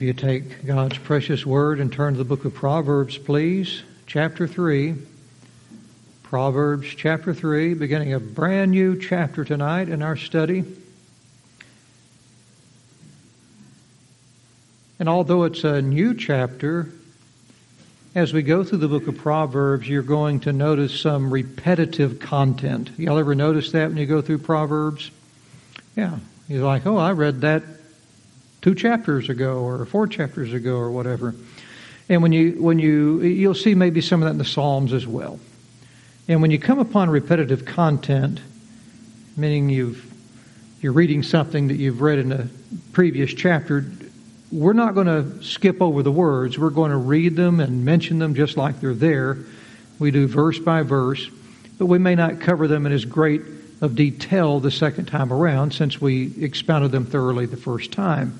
You take God's precious word and turn to the book of Proverbs, please. Chapter 3. Proverbs chapter 3, beginning a brand new chapter tonight in our study. And although it's a new chapter, as we go through the book of Proverbs, you're going to notice some repetitive content. Y'all ever notice that when you go through Proverbs? Yeah. You're like, oh, I read that two chapters ago or four chapters ago or whatever. And when you when you you'll see maybe some of that in the Psalms as well. And when you come upon repetitive content, meaning you've you're reading something that you've read in a previous chapter, we're not going to skip over the words. We're going to read them and mention them just like they're there. We do verse by verse, but we may not cover them in as great of detail the second time around since we expounded them thoroughly the first time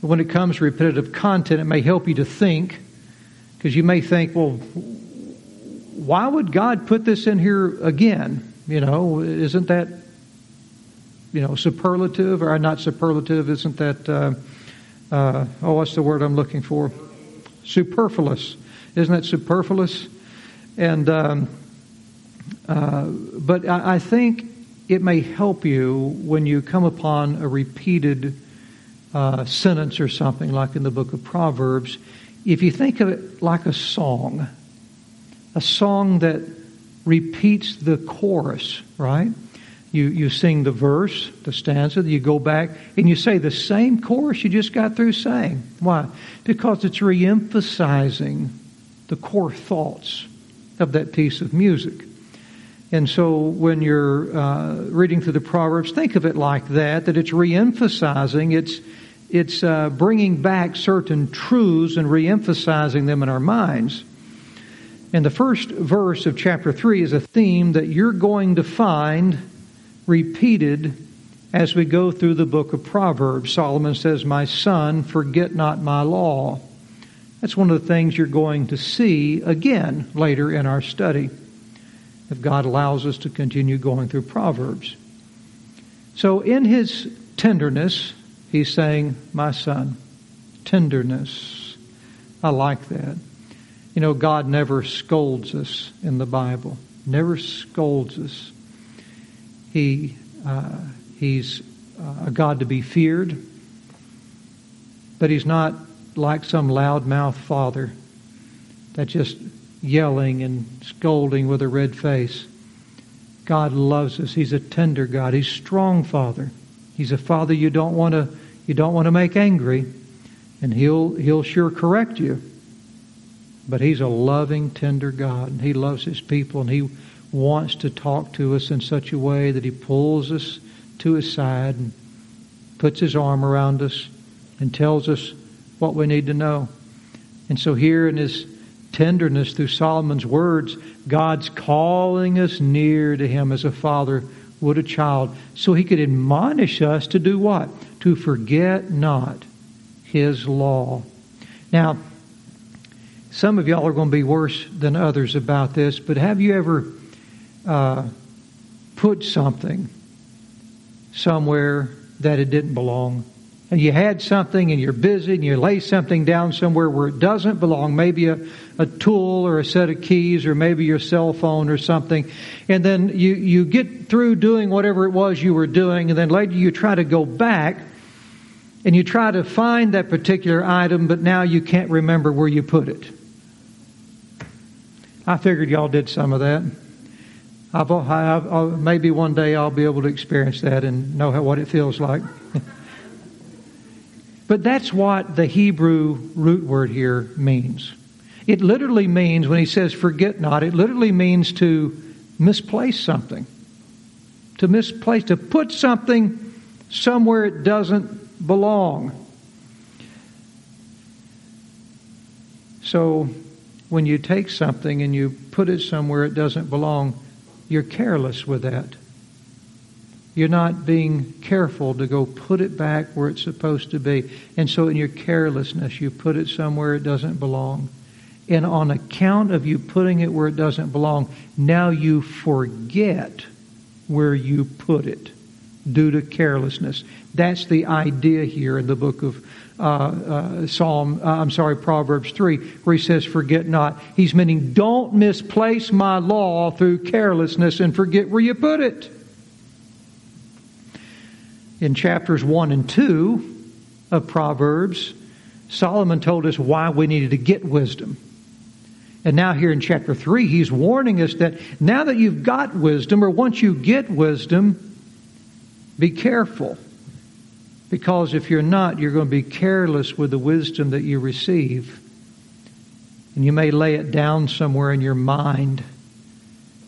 when it comes to repetitive content, it may help you to think, because you may think, well, why would God put this in here again? You know, isn't that, you know, superlative or not superlative? Isn't that, uh, uh, oh, what's the word I'm looking for? Superfluous. Isn't that superfluous? And, um, uh, but I, I think it may help you when you come upon a repeated uh, sentence or something like in the book of Proverbs, if you think of it like a song, a song that repeats the chorus, right? You, you sing the verse, the stanza, you go back and you say the same chorus you just got through saying. Why? Because it's reemphasizing the core thoughts of that piece of music. And so when you're uh, reading through the Proverbs, think of it like that, that it's reemphasizing, it's, it's uh, bringing back certain truths and reemphasizing them in our minds. And the first verse of chapter 3 is a theme that you're going to find repeated as we go through the book of Proverbs. Solomon says, My son, forget not my law. That's one of the things you're going to see again later in our study if God allows us to continue going through Proverbs. So, in his tenderness, he's saying, My son, tenderness. I like that. You know, God never scolds us in the Bible, never scolds us. He, uh, he's uh, a God to be feared, but he's not like some loudmouth father that just yelling and scolding with a red face. God loves us. He's a tender God. He's strong Father. He's a Father you don't want to you don't want to make angry, and he'll he'll sure correct you. But he's a loving, tender God, and he loves his people, and he wants to talk to us in such a way that he pulls us to his side and puts his arm around us and tells us what we need to know. And so here in his tenderness through Solomon's words, God's calling us near to Him as a father would a child, so He could admonish us to do what? To forget not His law. Now, some of y'all are going to be worse than others about this, but have you ever uh, put something somewhere that it didn't belong? and you had something and you're busy and you lay something down somewhere where it doesn't belong, maybe a, a tool or a set of keys or maybe your cell phone or something, and then you, you get through doing whatever it was you were doing, and then later you try to go back and you try to find that particular item, but now you can't remember where you put it. I figured y'all did some of that. I've, I've, I've, maybe one day I'll be able to experience that and know how, what it feels like. But that's what the Hebrew root word here means. It literally means, when he says forget not, it literally means to misplace something. To misplace, to put something somewhere it doesn't belong. So, when you take something and you put it somewhere it doesn't belong, you're careless with that. You're not being careful to go put it back where it's supposed to be. And so in your carelessness, you put it somewhere it doesn't belong. And on account of you putting it where it doesn't belong, now you forget where you put it due to carelessness. That's the idea here in the book of, uh, uh, Psalm, uh, I'm sorry, Proverbs 3, where he says, forget not. He's meaning, don't misplace my law through carelessness and forget where you put it. In chapters 1 and 2 of Proverbs, Solomon told us why we needed to get wisdom. And now, here in chapter 3, he's warning us that now that you've got wisdom, or once you get wisdom, be careful. Because if you're not, you're going to be careless with the wisdom that you receive. And you may lay it down somewhere in your mind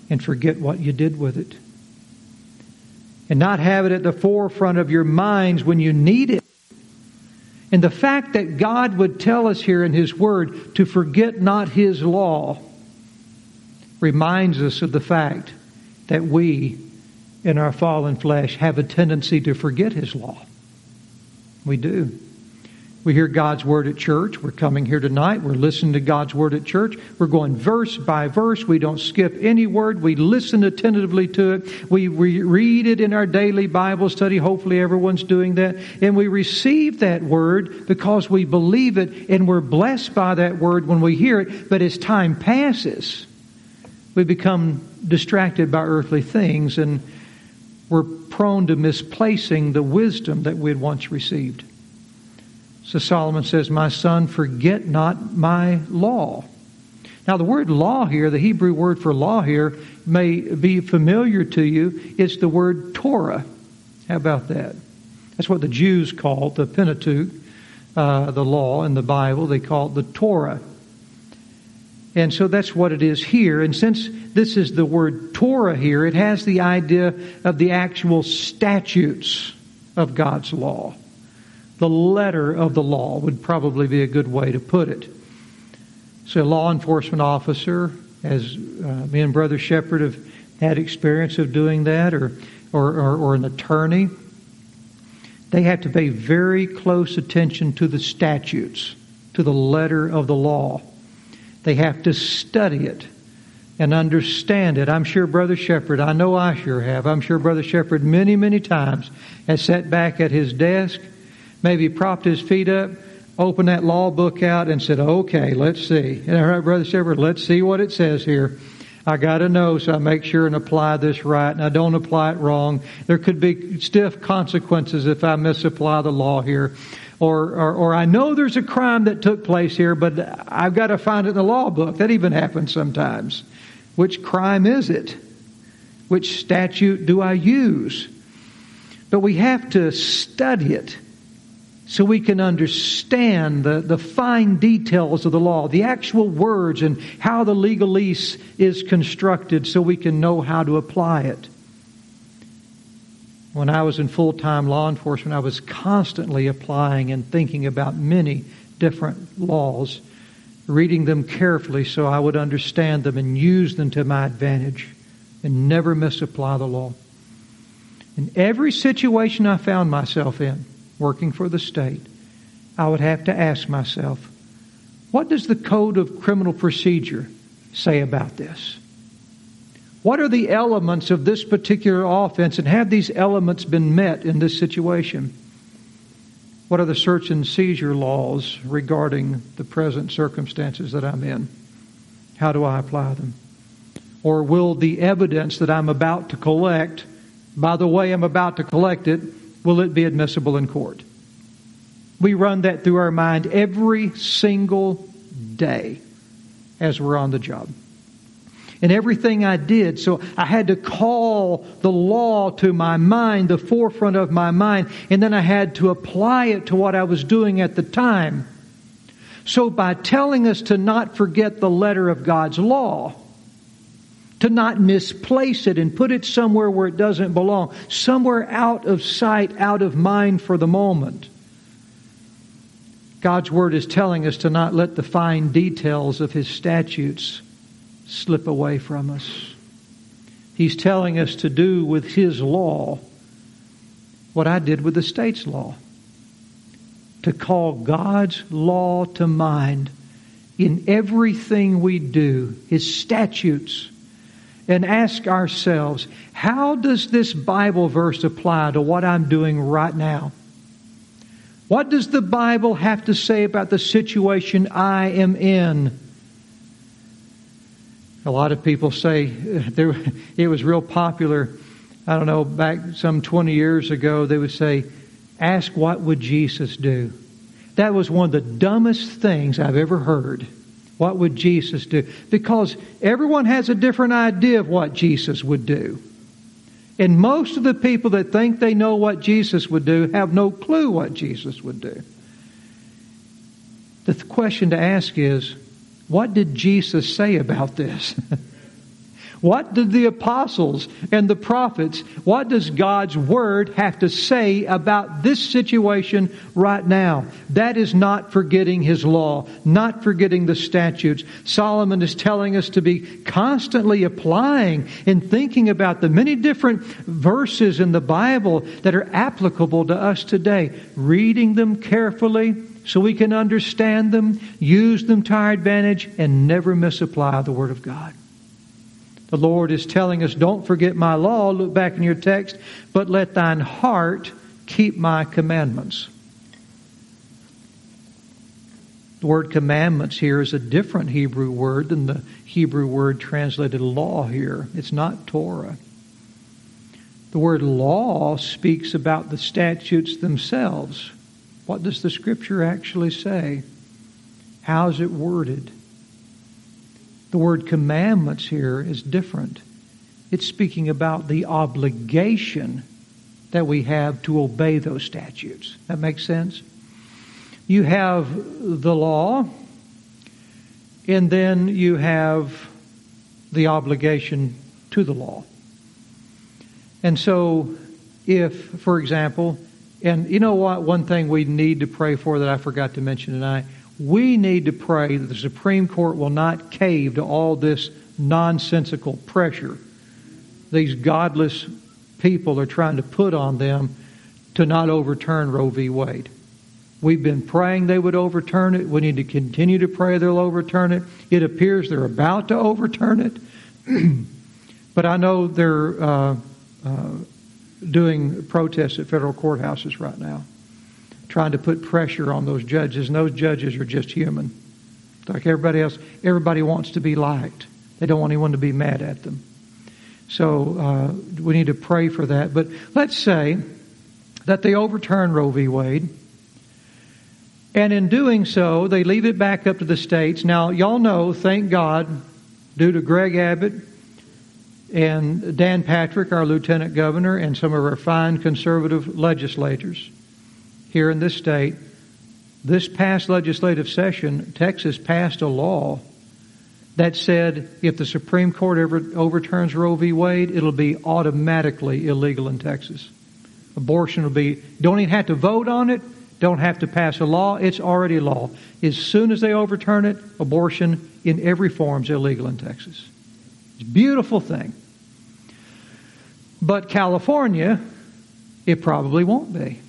and forget what you did with it. And not have it at the forefront of your minds when you need it. And the fact that God would tell us here in His Word to forget not His law reminds us of the fact that we, in our fallen flesh, have a tendency to forget His law. We do. We hear God's word at church. We're coming here tonight. We're listening to God's word at church. We're going verse by verse. We don't skip any word. We listen attentively to it. We re- read it in our daily Bible study. Hopefully everyone's doing that. And we receive that word because we believe it and we're blessed by that word when we hear it. But as time passes, we become distracted by earthly things and we're prone to misplacing the wisdom that we had once received. So Solomon says, My son, forget not my law. Now, the word law here, the Hebrew word for law here, may be familiar to you. It's the word Torah. How about that? That's what the Jews called the Pentateuch, uh, the law in the Bible. They call it the Torah. And so that's what it is here. And since this is the word Torah here, it has the idea of the actual statutes of God's law the letter of the law would probably be a good way to put it. So, a law enforcement officer, as uh, me and Brother Shepherd have had experience of doing that, or, or, or, or an attorney, they have to pay very close attention to the statutes, to the letter of the law. They have to study it and understand it. I'm sure Brother Shepherd, I know I sure have. I'm sure Brother Shepherd many, many times has sat back at his desk maybe propped his feet up, opened that law book out, and said, Okay, let's see. All right, Brother Shepherd, let's see what it says here. I got to know so I make sure and apply this right and I don't apply it wrong. There could be stiff consequences if I misapply the law here. Or, or, or I know there's a crime that took place here, but I've got to find it in the law book. That even happens sometimes. Which crime is it? Which statute do I use? But we have to study it so we can understand the, the fine details of the law, the actual words and how the legalese is constructed so we can know how to apply it. When I was in full-time law enforcement, I was constantly applying and thinking about many different laws, reading them carefully so I would understand them and use them to my advantage and never misapply the law. In every situation I found myself in, working for the state, I would have to ask myself, what does the Code of Criminal Procedure say about this? What are the elements of this particular offense, and have these elements been met in this situation? What are the search and seizure laws regarding the present circumstances that I'm in? How do I apply them? Or will the evidence that I'm about to collect, by the way I'm about to collect it, will it be admissible in court? We run that through our mind every single day as we're on the job. And everything I did, so I had to call the law to my mind, the forefront of my mind, and then I had to apply it to what I was doing at the time. So by telling us to not forget the letter of God's law, to not misplace it and put it somewhere where it doesn't belong, somewhere out of sight, out of mind for the moment. God's Word is telling us to not let the fine details of His statutes slip away from us. He's telling us to do with His law what I did with the state's law. To call God's law to mind in everything we do, His statutes, and ask ourselves, how does this Bible verse apply to what I'm doing right now? What does the Bible have to say about the situation I am in? A lot of people say there, it was real popular. I don't know, back some 20 years ago, they would say, Ask what would Jesus do? That was one of the dumbest things I've ever heard. What would Jesus do? Because everyone has a different idea of what Jesus would do. And most of the people that think they know what Jesus would do have no clue what Jesus would do. The question to ask is, what did Jesus say about this? What did the apostles and the prophets, what does God's word have to say about this situation right now? That is not forgetting his law, not forgetting the statutes. Solomon is telling us to be constantly applying and thinking about the many different verses in the Bible that are applicable to us today, reading them carefully so we can understand them, use them to our advantage, and never misapply the Word of God. The Lord is telling us, don't forget my law, look back in your text, but let thine heart keep my commandments. The word commandments here is a different Hebrew word than the Hebrew word translated law here. It's not Torah. The word law speaks about the statutes themselves. What does the scripture actually say? How is it worded? The word commandments here is different. It's speaking about the obligation that we have to obey those statutes. That makes sense? You have the law, and then you have the obligation to the law. And so, if, for example, and you know what, one thing we need to pray for that I forgot to mention tonight we need to pray that the Supreme Court will not cave to all this nonsensical pressure these godless people are trying to put on them to not overturn Roe v. Wade. We've been praying they would overturn it. We need to continue to pray they'll overturn it. It appears they're about to overturn it. but I know they're uh, uh, doing protests at federal courthouses right now trying to put pressure on those judges, and those judges are just human. Like everybody else, everybody wants to be liked. They don't want anyone to be mad at them. So uh, we need to pray for that. But let's say that they overturn Roe v. Wade. And in doing so, they leave it back up to the states. Now, y'all know, thank God, due to Greg Abbott and Dan Patrick, our lieutenant governor, and some of our fine conservative legislators, here in this state, this past legislative session, Texas passed a law that said if the Supreme Court ever overturns Roe v. Wade, it'll be automatically illegal in Texas. Abortion will be, don't even have to vote on it, don't have to pass a law, it's already law. As soon as they overturn it, abortion in every form is illegal in Texas. It's a beautiful thing. But California, it probably won't be.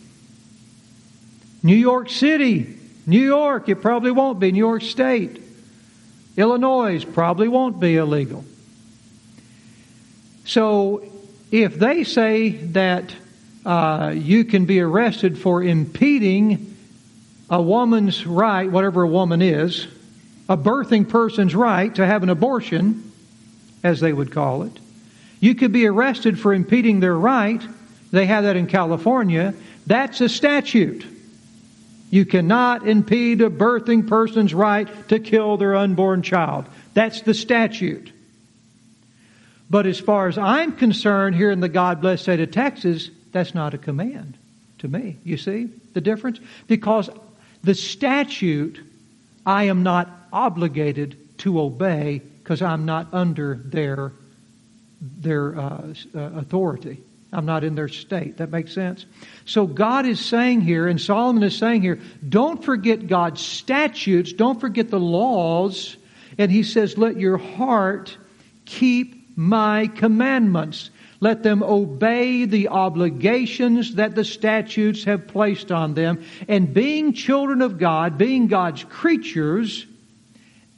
New York City, New York, it probably won't be. New York State, Illinois probably won't be illegal. So if they say that uh, you can be arrested for impeding a woman's right, whatever a woman is, a birthing person's right to have an abortion, as they would call it, you could be arrested for impeding their right. They have that in California. That's a statute. You cannot impede a birthing person's right to kill their unborn child. That's the statute. But as far as I'm concerned, here in the God blessed state of Texas, that's not a command to me. You see the difference? Because the statute, I am not obligated to obey because I'm not under their, their uh, uh authority. I'm not in their state. That makes sense? So God is saying here, and Solomon is saying here, don't forget God's statutes, don't forget the laws. And he says, let your heart keep my commandments. Let them obey the obligations that the statutes have placed on them. And being children of God, being God's creatures,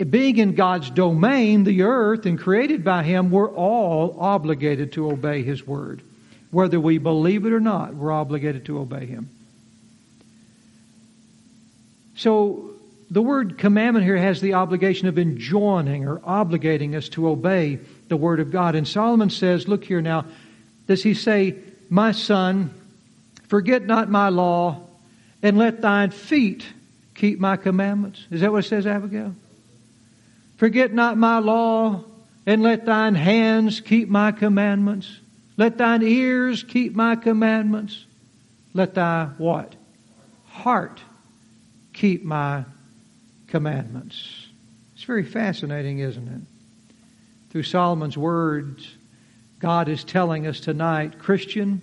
being in God's domain, the earth, and created by Him, we're all obligated to obey His word. Whether we believe it or not, we're obligated to obey him. So the word commandment here has the obligation of enjoining or obligating us to obey the word of God. And Solomon says, look here now, does he say, My son, forget not my law, and let thine feet keep my commandments? Is that what it says, Abigail? Forget not my law, and let thine hands keep my commandments. Let thine ears keep my commandments. Let thy what? Heart keep my commandments. It's very fascinating, isn't it? Through Solomon's words, God is telling us tonight, Christian,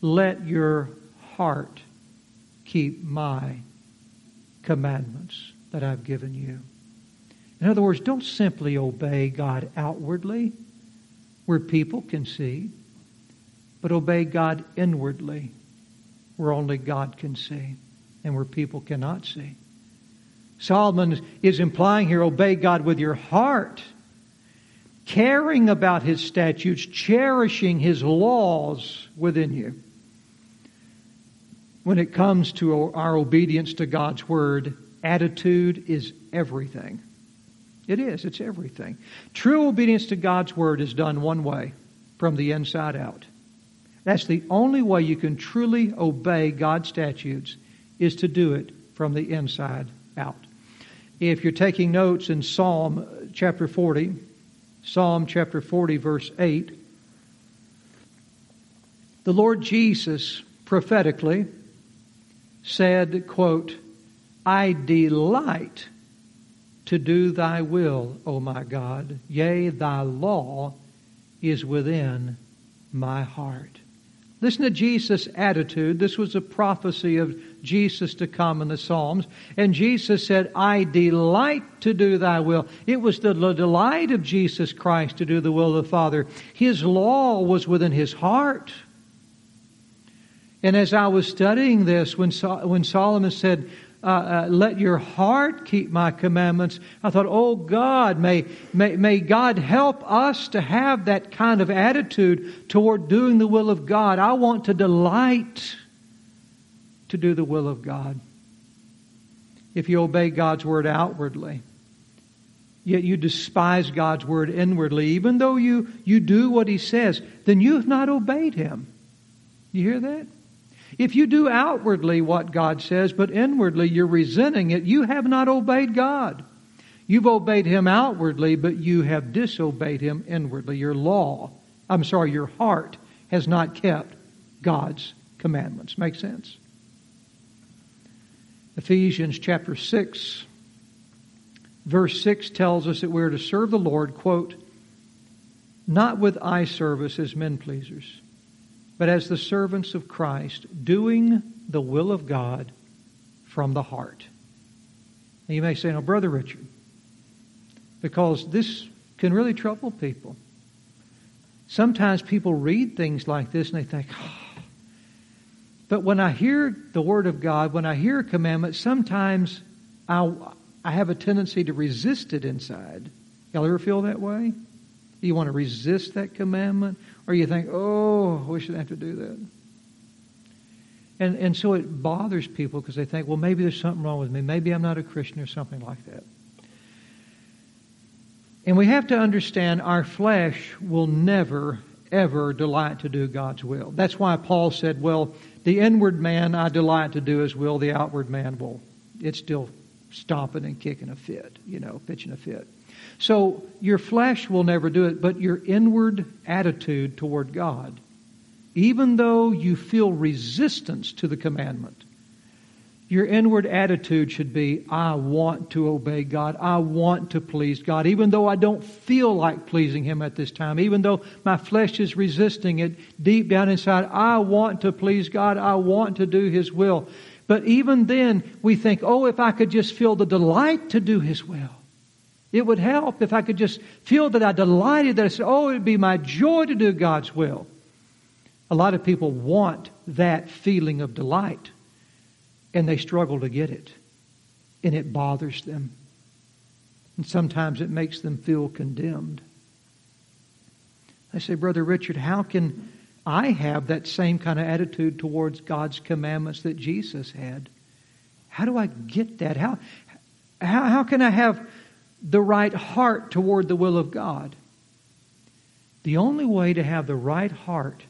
let your heart keep my commandments that I've given you. In other words, don't simply obey God outwardly where people can see, but obey God inwardly where only God can see and where people cannot see. Solomon is implying here obey God with your heart, caring about his statutes, cherishing his laws within you. When it comes to our obedience to God's word, attitude is everything. It is, it's everything. True obedience to God's word is done one way, from the inside out. That's the only way you can truly obey God's statutes is to do it from the inside out. If you're taking notes in Psalm chapter 40, Psalm chapter 40, verse 8, the Lord Jesus prophetically said, quote, I delight to do thy will, O my God. Yea, thy law is within my heart. Listen to Jesus' attitude. This was a prophecy of Jesus to come in the Psalms. And Jesus said, I delight to do thy will. It was the delight of Jesus Christ to do the will of the Father. His law was within his heart. And as I was studying this, when, when Solomon said, uh, uh, let your heart keep my commandments. I thought, oh God, may, may, may God help us to have that kind of attitude toward doing the will of God. I want to delight to do the will of God. If you obey God's word outwardly, yet you despise God's word inwardly, even though you, you do what he says, then you have not obeyed him. You hear that? If you do outwardly what God says, but inwardly you're resenting it, you have not obeyed God. You've obeyed Him outwardly, but you have disobeyed Him inwardly. Your law, I'm sorry, your heart has not kept God's commandments. Make sense? Ephesians chapter 6, verse 6 tells us that we're to serve the Lord, quote, not with eye service as men pleasers but as the servants of Christ, doing the will of God from the heart. Now you may say, no, Brother Richard, because this can really trouble people. Sometimes people read things like this and they think, oh. but when I hear the Word of God, when I hear a commandment, sometimes I, I have a tendency to resist it inside. Y'all ever feel that way? You want to resist that commandment? Or you think, oh, we shouldn't have to do that. And, and so it bothers people because they think, well, maybe there's something wrong with me. Maybe I'm not a Christian or something like that. And we have to understand our flesh will never, ever delight to do God's will. That's why Paul said, well, the inward man I delight to do his will, the outward man will. It's still stomping and kicking a fit, you know, pitching a fit. So your flesh will never do it, but your inward attitude toward God, even though you feel resistance to the commandment, your inward attitude should be, I want to obey God. I want to please God. Even though I don't feel like pleasing Him at this time, even though my flesh is resisting it deep down inside, I want to please God. I want to do His will. But even then, we think, oh, if I could just feel the delight to do His will. It would help if I could just feel that I delighted, that I said, oh, it would be my joy to do God's will. A lot of people want that feeling of delight, and they struggle to get it, and it bothers them. And sometimes it makes them feel condemned. I say, Brother Richard, how can I have that same kind of attitude towards God's commandments that Jesus had? How do I get that? How, how, how can I have the right heart toward the will of God? The only way to have the right heart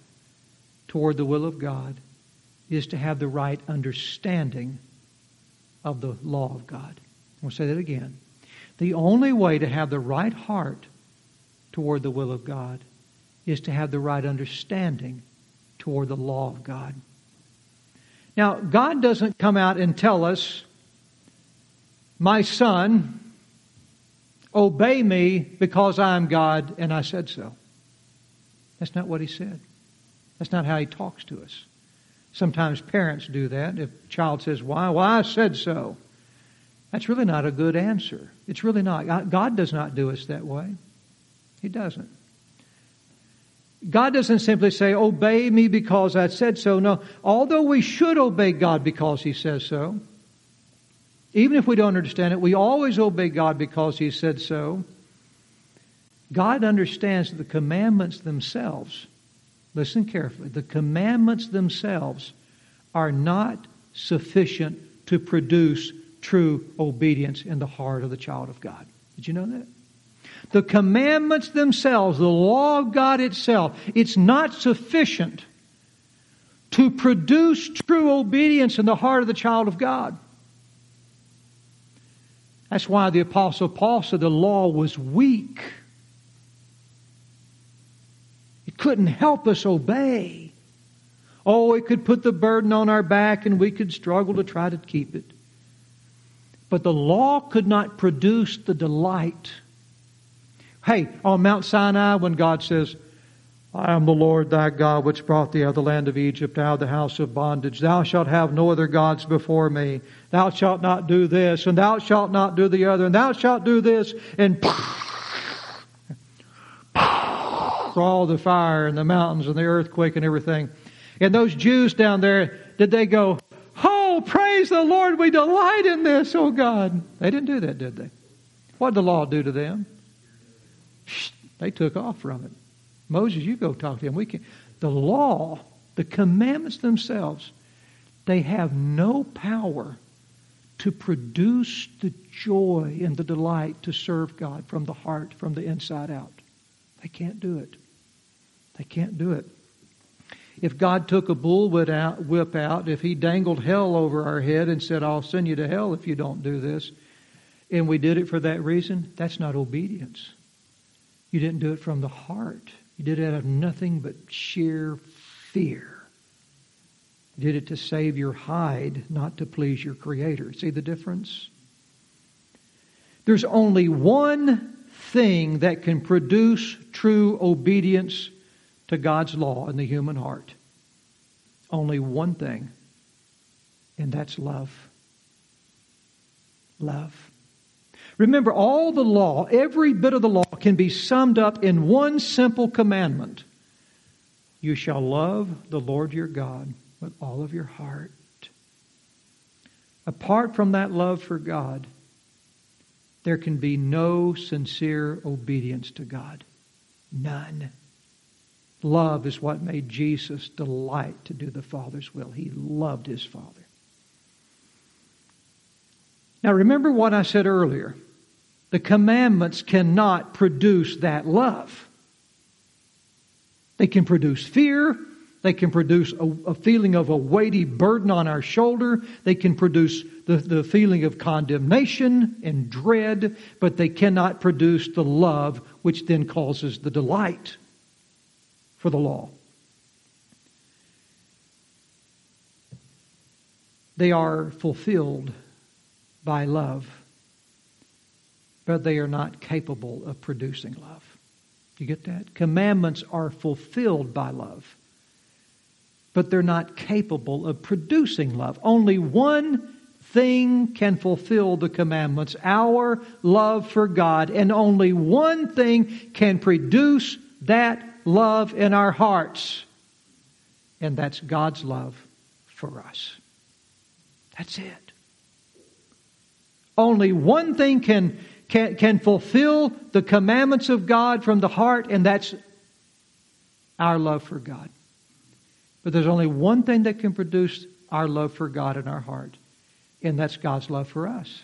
toward the will of God is to have the right understanding of the law of God. I'll say that again. The only way to have the right heart toward the will of God is to have the right understanding toward the law of God. Now, God doesn't come out and tell us, my son, obey me because I'm God and I said so. That's not what he said. That's not how he talks to us. Sometimes parents do that. If a child says, Why? Well, I said so. That's really not a good answer. It's really not. God does not do us that way. He doesn't. God doesn't simply say, Obey me because I said so. No, although we should obey God because He says so, even if we don't understand it, we always obey God because He said so. God understands that the commandments themselves, listen carefully, the commandments themselves are not sufficient to produce true obedience in the heart of the child of God. Did you know that? The commandments themselves, the law of God itself, it's not sufficient to produce true obedience in the heart of the child of God. That's why the Apostle Paul said the law was weak. It couldn't help us obey. Oh, it could put the burden on our back and we could struggle to try to keep it. But the law could not produce the delight Hey, on Mount Sinai, when God says, I am the Lord thy God, which brought thee out of the land of Egypt, out of the house of bondage. Thou shalt have no other gods before me. Thou shalt not do this, and thou shalt not do the other, and thou shalt do this, and all the fire and the mountains and the earthquake and everything. And those Jews down there, did they go, Oh, praise the Lord, we delight in this, oh God? They didn't do that, did they? What did the law do to them? They took off from it. Moses, you go talk to him. We can. The law, the commandments themselves, they have no power to produce the joy and the delight to serve God from the heart, from the inside out. They can't do it. They can't do it. If God took a bullwhip out, whip out, if He dangled hell over our head and said, I'll send you to hell if you don't do this, and we did it for that reason, that's not obedience. You didn't do it from the heart. You did it out of nothing but sheer fear. You did it to save your hide, not to please your Creator. See the difference? There's only one thing that can produce true obedience to God's law in the human heart. Only one thing, and that's love. Love. Remember, all the law, every bit of the law, can be summed up in one simple commandment You shall love the Lord your God with all of your heart. Apart from that love for God, there can be no sincere obedience to God. None. Love is what made Jesus delight to do the Father's will. He loved his Father. Now remember what I said earlier. The commandments cannot produce that love. They can produce fear. They can produce a, a, feeling of a weighty burden on our shoulder. They can produce the, the feeling of condemnation and dread, but they cannot produce the love which then causes the delight for the law. They are fulfilled by love but they are not capable of producing love. You get that? Commandments are fulfilled by love, but they're not capable of producing love. Only one thing can fulfill the commandments our love for God, and only one thing can produce that love in our hearts, and that's God's love for us. That's it. Only one thing can can, can fulfill the commandments of God from the heart, and that's our love for God. But there's only one thing that can produce our love for God in our heart, And that's God's love for us.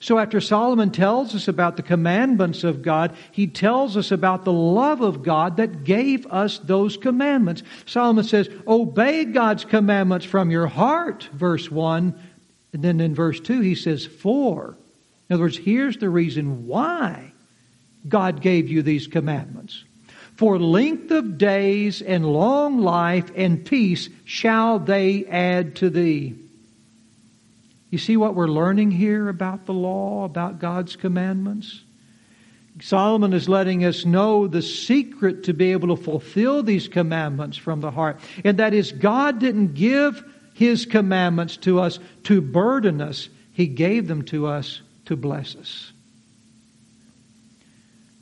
So after Solomon tells us about the commandments of God, he tells us about the love of God that gave us those commandments. Solomon says, obey God's commandments from your heart, verse 1. And then in verse 2, he says, for. In other words, here's the reason why God gave you these commandments. For length of days and long life and peace shall they add to thee. You see what we're learning here about the law, about God's commandments? Solomon is letting us know the secret to be able to fulfill these commandments from the heart. And that is, God didn't give His commandments to us to burden us, He gave them to us to bless us.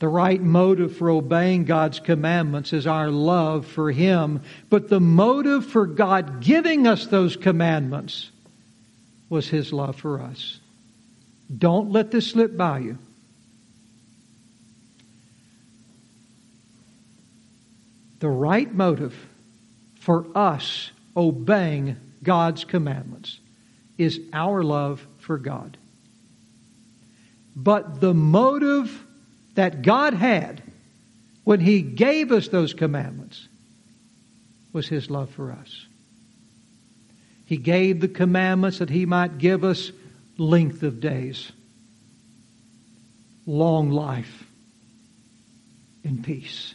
The right motive for obeying God's commandments is our love for Him. But the motive for God giving us those commandments was His love for us. Don't let this slip by you. The right motive for us obeying God's commandments is our love for God. But the motive that God had when He gave us those commandments was His love for us. He gave the commandments that He might give us length of days, long life, and peace.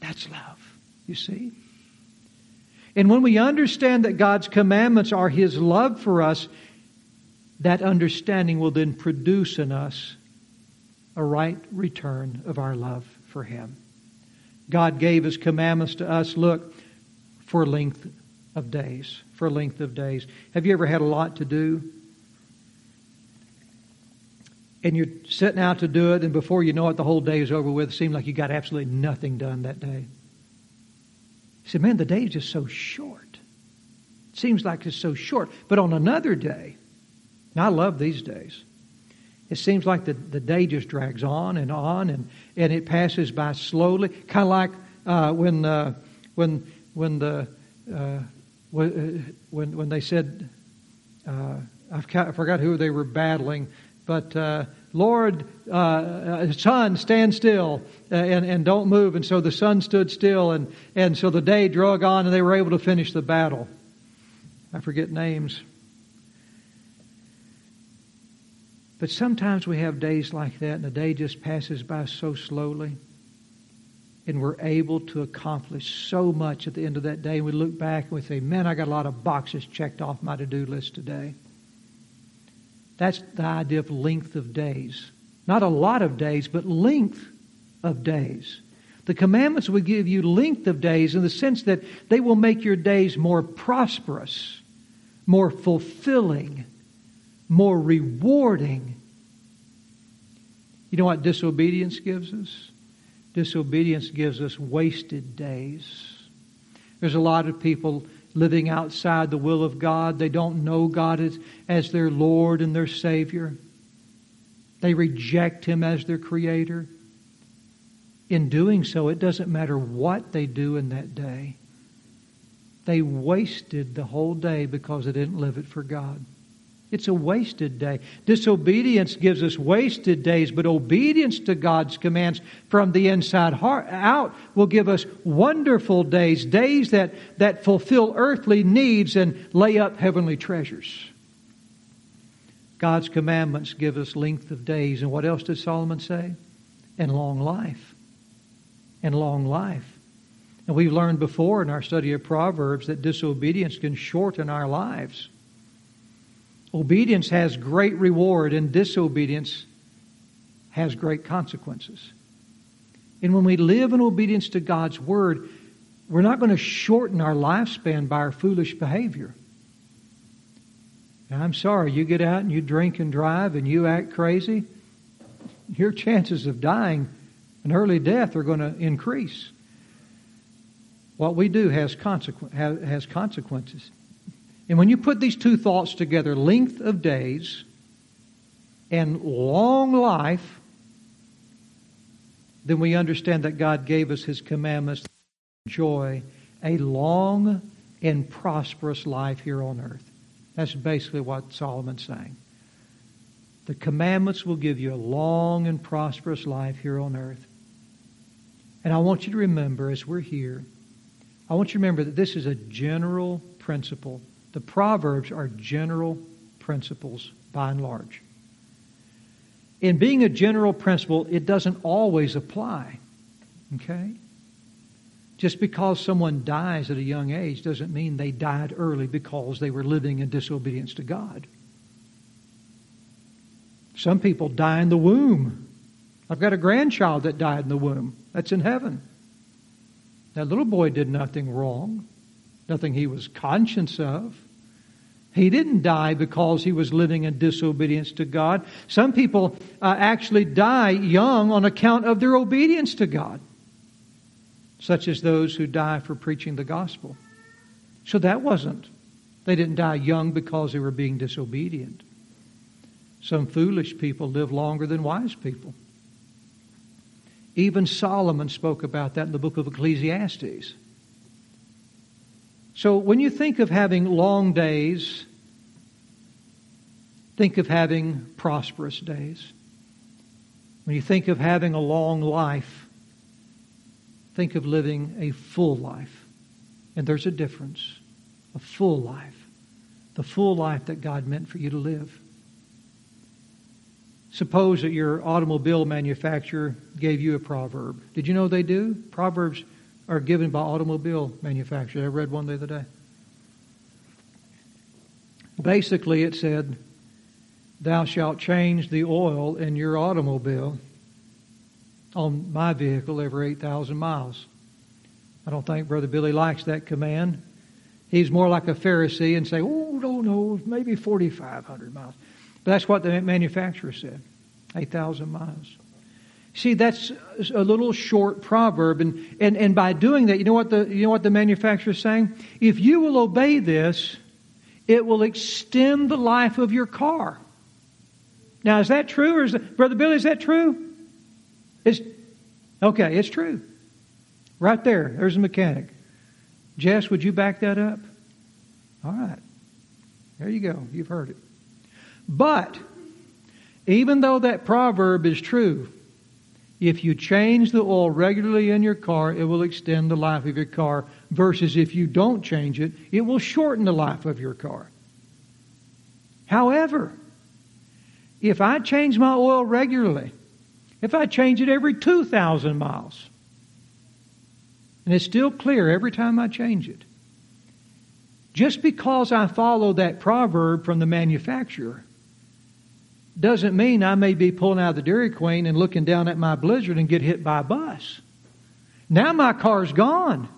That's love, you see. And when we understand that God's commandments are His love for us, that understanding will then produce in us a right return of our love for Him. God gave His commandments to us, look, for length of days. For length of days. Have you ever had a lot to do? And you're setting out to do it, and before you know it, the whole day is over with. It seems like you got absolutely nothing done that day. You said, man, the day is just so short. It seems like it's so short. But on another day, I love these days. It seems like the, the day just drags on and on and, and it passes by slowly. Kind of like uh, when, uh, when, when, the, uh, uh when, when they said, uh, I forgot who they were battling, but uh, Lord, sun, stand still and, and don't move. And so the sun stood still and, and so the day drug on and they were able to finish the battle. I forget names. But sometimes we have days like that, and the day just passes by so slowly. And we're able to accomplish so much at the end of that day. And we look back and we say, man, I got a lot of boxes checked off my to do list today. That's the idea of length of days. Not a lot of days, but length of days. The commandments will give you length of days in the sense that they will make your days more prosperous, more fulfilling, more rewarding. You know what disobedience gives us? Disobedience gives us wasted days. There's a lot of people living outside the will of God. They don't know God as, as their Lord and their Savior. They reject Him as their Creator. In doing so, it doesn't matter what they do in that day. They wasted the whole day because they didn't live it for God. It's a wasted day. Disobedience gives us wasted days, but obedience to God's commands from the inside out will give us wonderful days, days that, that fulfill earthly needs and lay up heavenly treasures. God's commandments give us length of days. And what else did Solomon say? And long life. And long life. And we've learned before in our study of Proverbs that disobedience can shorten our lives. Obedience has great reward, and disobedience has great consequences. And when we live in obedience to God's word, we're not going to shorten our lifespan by our foolish behavior. I'm sorry, you get out and you drink and drive and you act crazy, your chances of dying an early death are going to increase. What we do has, has consequences. And when you put these two thoughts together, length of days and long life, then we understand that God gave us His commandments to enjoy a long and prosperous life here on earth. That's basically what Solomon's saying. The commandments will give you a long and prosperous life here on earth. And I want you to remember as we're here, I want you to remember that this is a general principle. The Proverbs are general principles by and large. In being a general principle, it doesn't always apply. Okay? Just because someone dies at a young age doesn't mean they died early because they were living in disobedience to God. Some people die in the womb. I've got a grandchild that died in the womb. That's in heaven. That little boy did nothing wrong, nothing he was conscious of. He didn't die because he was living in disobedience to God. Some people uh, actually die young on account of their obedience to God such as those who die for preaching the gospel. So that wasn't, they didn't die young because they were being disobedient. Some foolish people live longer than wise people. Even Solomon spoke about that in the book of Ecclesiastes. So when you think of having long days, think of having prosperous days. When you think of having a long life, think of living a full life. And there's a difference. A full life. The full life that God meant for you to live. Suppose that your automobile manufacturer gave you a proverb. Did you know they do? Proverbs are given by automobile manufacturers. I read one the other day. Basically, it said, Thou shalt change the oil in your automobile on my vehicle every 8,000 miles. I don't think Brother Billy likes that command. He's more like a Pharisee and say, oh, no, no, maybe 4,500 miles. But that's what the manufacturer said 8,000 miles. See, that's a little short proverb, and, and, and by doing that, you know what the you know what the manufacturer is saying? If you will obey this, it will extend the life of your car. Now, is that true, or is that, Brother Billy? Is that true? It's, okay, it's true. Right there. There's a mechanic. Jess, would you back that up? All right. There you go. You've heard it. But, even though that proverb is true, if you change the oil regularly in your car, it will extend the life of your car, versus if you don't change it, it will shorten the life of your car. However, if I change my oil regularly, if I change it every 2,000 miles, and it's still clear every time I change it, just because I follow that proverb from the manufacturer doesn't mean I may be pulling out the Dairy Queen and looking down at my Blizzard and get hit by a bus. Now my car's gone.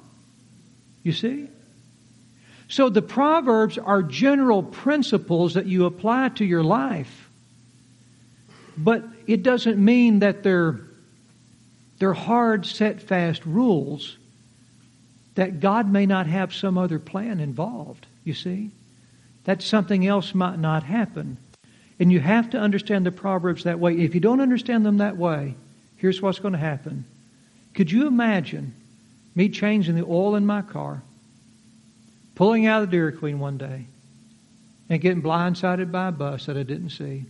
You see? So the Proverbs are general principles that you apply to your life. But it doesn't mean that they're, they're hard, set fast rules that God may not have some other plan involved, you see? That something else might not happen. And you have to understand the Proverbs that way. If you don't understand them that way, here's what's going to happen. Could you imagine me changing the oil in my car, pulling out of the Dairy Queen one day, and getting blindsided by a bus that I didn't see?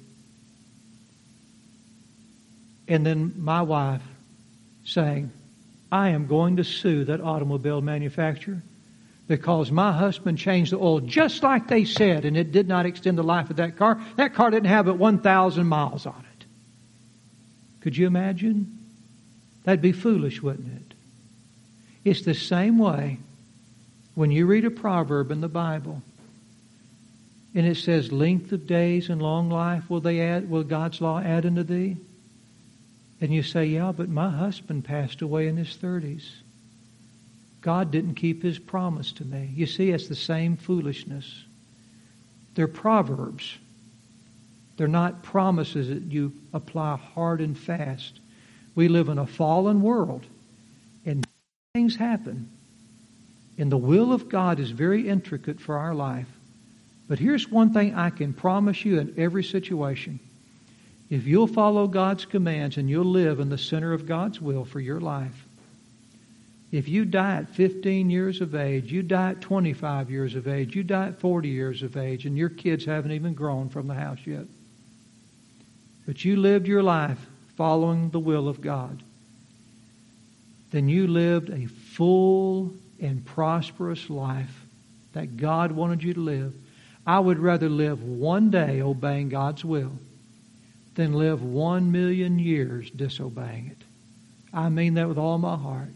And then my wife saying, I am going to sue that automobile manufacturer because my husband changed the oil just like they said and it did not extend the life of that car. That car didn't have but 1,000 miles on it. Could you imagine? That'd be foolish, wouldn't it? It's the same way when you read a proverb in the Bible and it says, length of days and long life will they add, will God's law add unto thee? And you say, yeah, but my husband passed away in his 30s. God didn't keep his promise to me. You see, it's the same foolishness. They're proverbs. They're not promises that you apply hard and fast. We live in a fallen world, and things happen. And the will of God is very intricate for our life. But here's one thing I can promise you in every situation. If you'll follow God's commands and you'll live in the center of God's will for your life, If you die at 15 years of age, you die at 25 years of age, you die at 40 years of age, and your kids haven't even grown from the house yet. But you lived your life following the will of God. Then you lived a full and prosperous life that God wanted you to live. I would rather live one day obeying God's will than live one million years disobeying it. I mean that with all my heart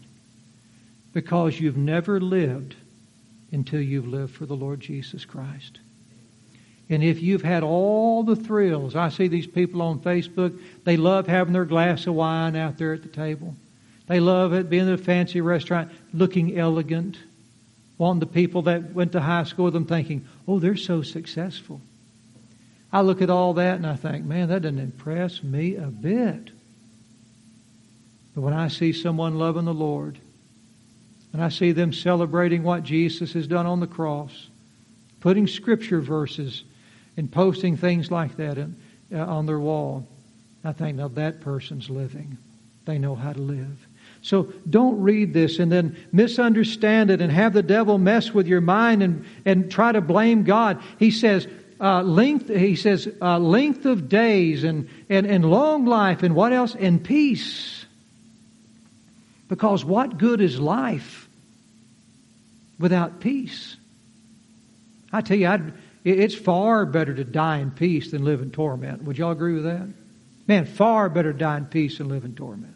because you've never lived until you've lived for the Lord Jesus Christ. And if you've had all the thrills, I see these people on Facebook, they love having their glass of wine out there at the table. They love it being in a fancy restaurant, looking elegant, wanting the people that went to high school with them thinking, oh, they're so successful. I look at all that and I think, man, that doesn't impress me a bit. But when I see someone loving the Lord, and I see them celebrating what Jesus has done on the cross, putting scripture verses and posting things like that in, uh, on their wall. I think, now that person's living. They know how to live. So don't read this and then misunderstand it and have the devil mess with your mind and, and try to blame God. He says, uh, length, he says, uh, length of days and, and, and long life and what else? And peace. Because what good is life without peace? I tell you, I'd, it's far better to die in peace than live in torment. Would y'all agree with that? Man, far better to die in peace than live in torment.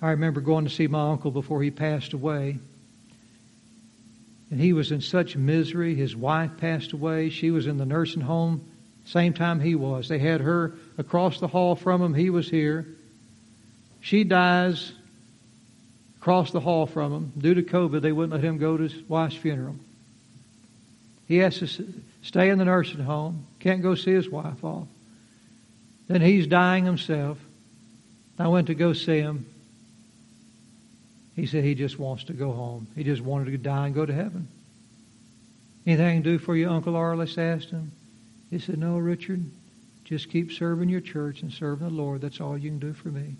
I remember going to see my uncle before he passed away. And he was in such misery. His wife passed away. She was in the nursing home same time he was. They had her across the hall from him. He was here. She dies across the hall from him. Due to COVID, they wouldn't let him go to his wife's funeral. He has to stay in the nursing home. Can't go see his wife off. Then he's dying himself. I went to go see him. He said he just wants to go home. He just wanted to die and go to heaven. Anything I can do for you, Uncle Arliss asked him. He said, No, Richard, just keep serving your church and serving the Lord. That's all you can do for me.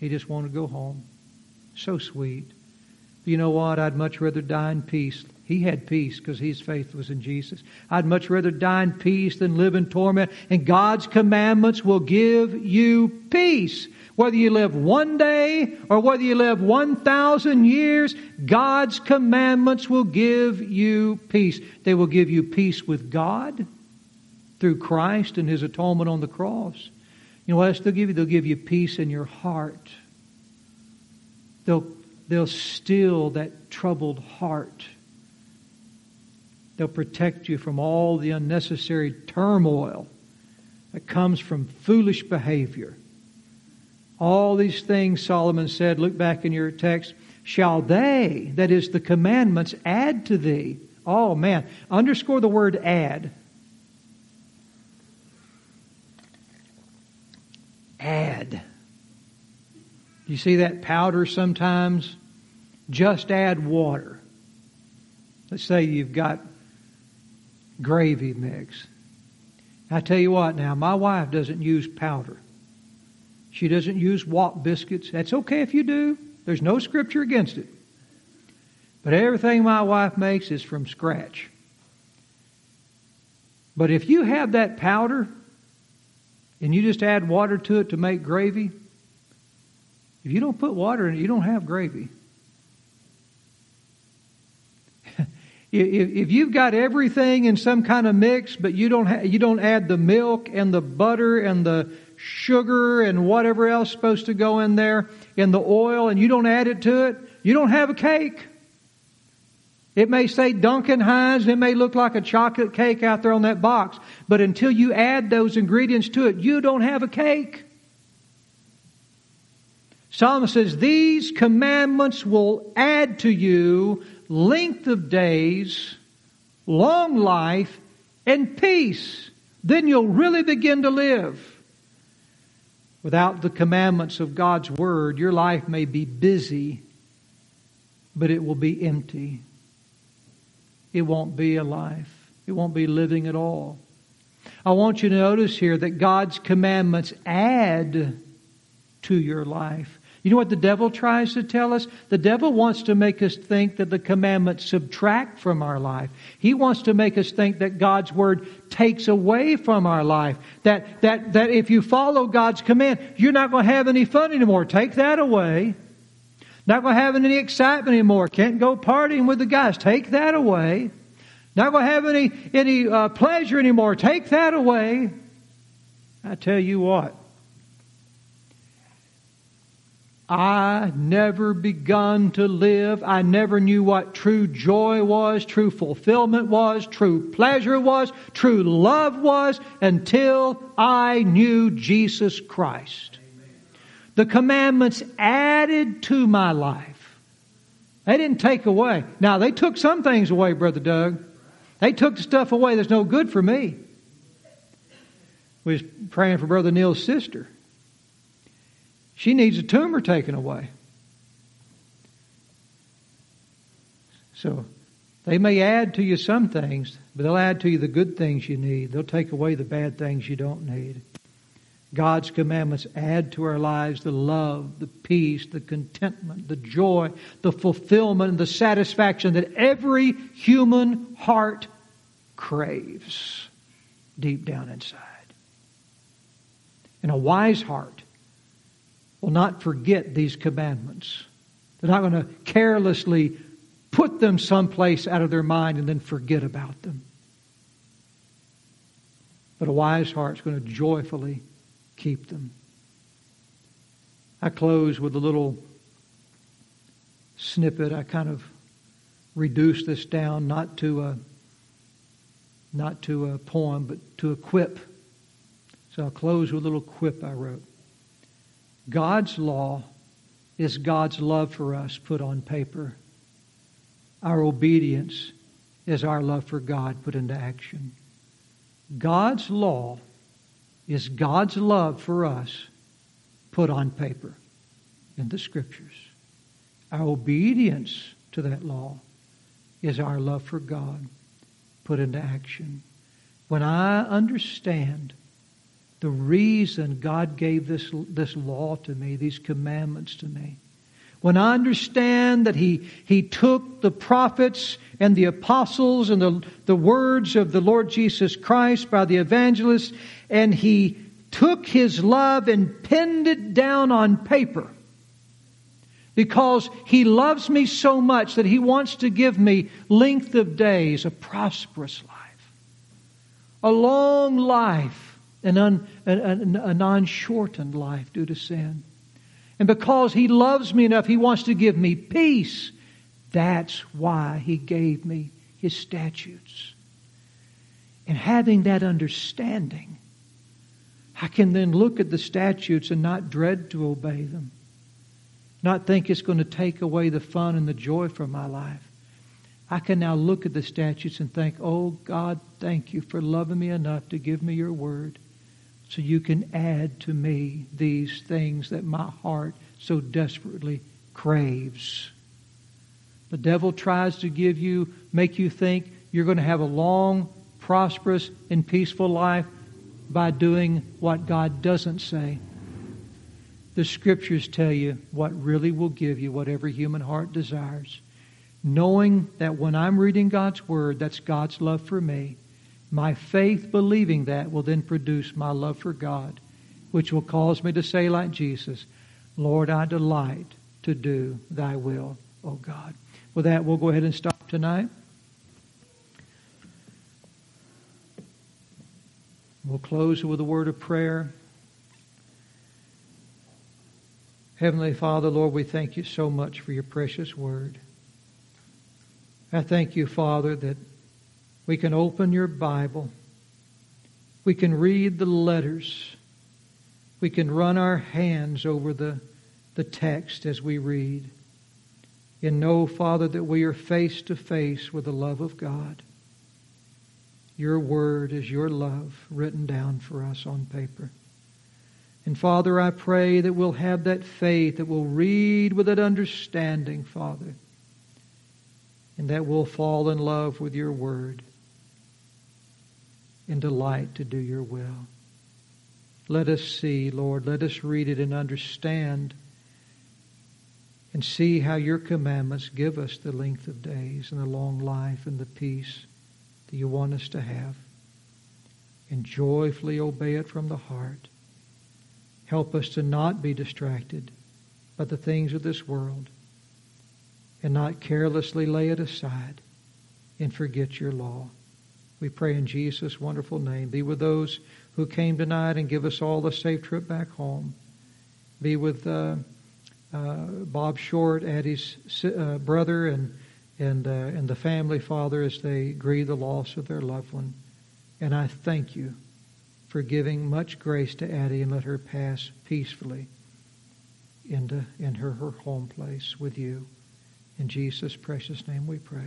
He just wanted to go home. So sweet. You know what? I'd much rather die in peace. He had peace because his faith was in Jesus. I'd much rather die in peace than live in torment. And God's commandments will give you peace. Whether you live one day or whether you live 1,000 years, God's commandments will give you peace. They will give you peace with God through Christ and His atonement on the cross. You know what else they'll give you? They'll give you peace in your heart. They'll, they'll still that troubled heart. They'll protect you from all the unnecessary turmoil that comes from foolish behavior. All these things, Solomon said, look back in your text, shall they, that is the commandments, add to thee. Oh man, underscore the word add. Add. You see that powder sometimes? Just add water. Let's say you've got gravy mix. I tell you what now, my wife doesn't use powder. She doesn't use wop biscuits. That's okay if you do. There's no scripture against it. But everything my wife makes is from scratch. But if you have that powder, and you just add water to it to make gravy, if you don't put water in it, you don't have gravy. if you've got everything in some kind of mix, but you don't you don't add the milk and the butter and the sugar and whatever else supposed to go in there and the oil, and you don't add it to it, you don't have a cake. It may say Duncan Hines, it may look like a chocolate cake out there on that box, but until you add those ingredients to it, you don't have a cake. Solomon says, These commandments will add to you length of days, long life, and peace. Then you'll really begin to live. Without the commandments of God's Word, your life may be busy, but it will be empty it won't be a life. It won't be living at all. I want you to notice here that God's commandments add to your life. You know what the devil tries to tell us? The devil wants to make us think that the commandments subtract from our life. He wants to make us think that God's word takes away from our life. That, that, that if you follow God's command, you're not going to have any fun anymore. Take that away. Not going to have any excitement anymore. Can't go partying with the guys. Take that away. Not going to have any, any uh, pleasure anymore. Take that away. I tell you what, I never begun to live. I never knew what true joy was, true fulfillment was, true pleasure was, true love was until I knew Jesus Christ. The commandments added to my life. They didn't take away. Now, they took some things away, Brother Doug. They took the stuff away that's no good for me. We was praying for Brother Neil's sister. She needs a tumor taken away. So they may add to you some things, but they'll add to you the good things you need. They'll take away the bad things you don't need. God's commandments add to our lives the love, the peace, the contentment, the joy, the fulfillment, and the satisfaction that every human heart craves deep down inside. And a wise heart will not forget these commandments. They're not going to carelessly put them someplace out of their mind and then forget about them. But a wise heart is going to joyfully keep them. I close with a little snippet. I kind of reduce this down not to a, not to a poem, but to a quip. So I'll close with a little quip I wrote. God's law is God's love for us put on paper. Our obedience is our love for God put into action. God's law is God's love for us put on paper in the Scriptures. Our obedience to that law is our love for God put into action. When I understand the reason God gave this, this law to me, these commandments to me. When I understand that He, he took the prophets and the apostles and the, the words of the Lord Jesus Christ by the evangelists, and He took His love and pinned it down on paper because He loves me so much that He wants to give me length of days, a prosperous life, a long life an, un, a, a non shortened life due to sin. And because He loves me enough, He wants to give me peace. That's why He gave me His statutes. And having that understanding, I can then look at the statutes and not dread to obey them, not think it's going to take away the fun and the joy from my life. I can now look at the statutes and think, oh God, thank you for loving me enough to give me your word so you can add to me these things that my heart so desperately craves. The devil tries to give you, make you think you're going to have a long, prosperous, and peaceful life by doing what God doesn't say. The scriptures tell you what really will give you what every human heart desires. Knowing that when I'm reading God's Word, that's God's love for me my faith believing that will then produce my love for God, which will cause me to say like Jesus, Lord, I delight to do thy will, O God. With that, we'll go ahead and stop tonight. We'll close with a word of prayer. Heavenly Father, Lord, we thank you so much for your precious word. I thank you, Father, that we can open your Bible. We can read the letters. We can run our hands over the, the text as we read. And know, Father, that we are face to face with the love of God. Your word is your love written down for us on paper. And Father, I pray that we'll have that faith, that we'll read with that understanding, Father, and that we'll fall in love with your word and delight to do your will. Let us see, Lord, let us read it and understand and see how your commandments give us the length of days and the long life and the peace that you want us to have. And joyfully obey it from the heart. Help us to not be distracted by the things of this world and not carelessly lay it aside and forget your law. We pray in Jesus' wonderful name. Be with those who came tonight and give us all the safe trip back home. Be with uh, uh, Bob Short, Addie's uh, brother, and and uh, and the family, Father, as they grieve the loss of their loved one. And I thank you for giving much grace to Addie and let her pass peacefully into in her, her home place with you. In Jesus' precious name we pray.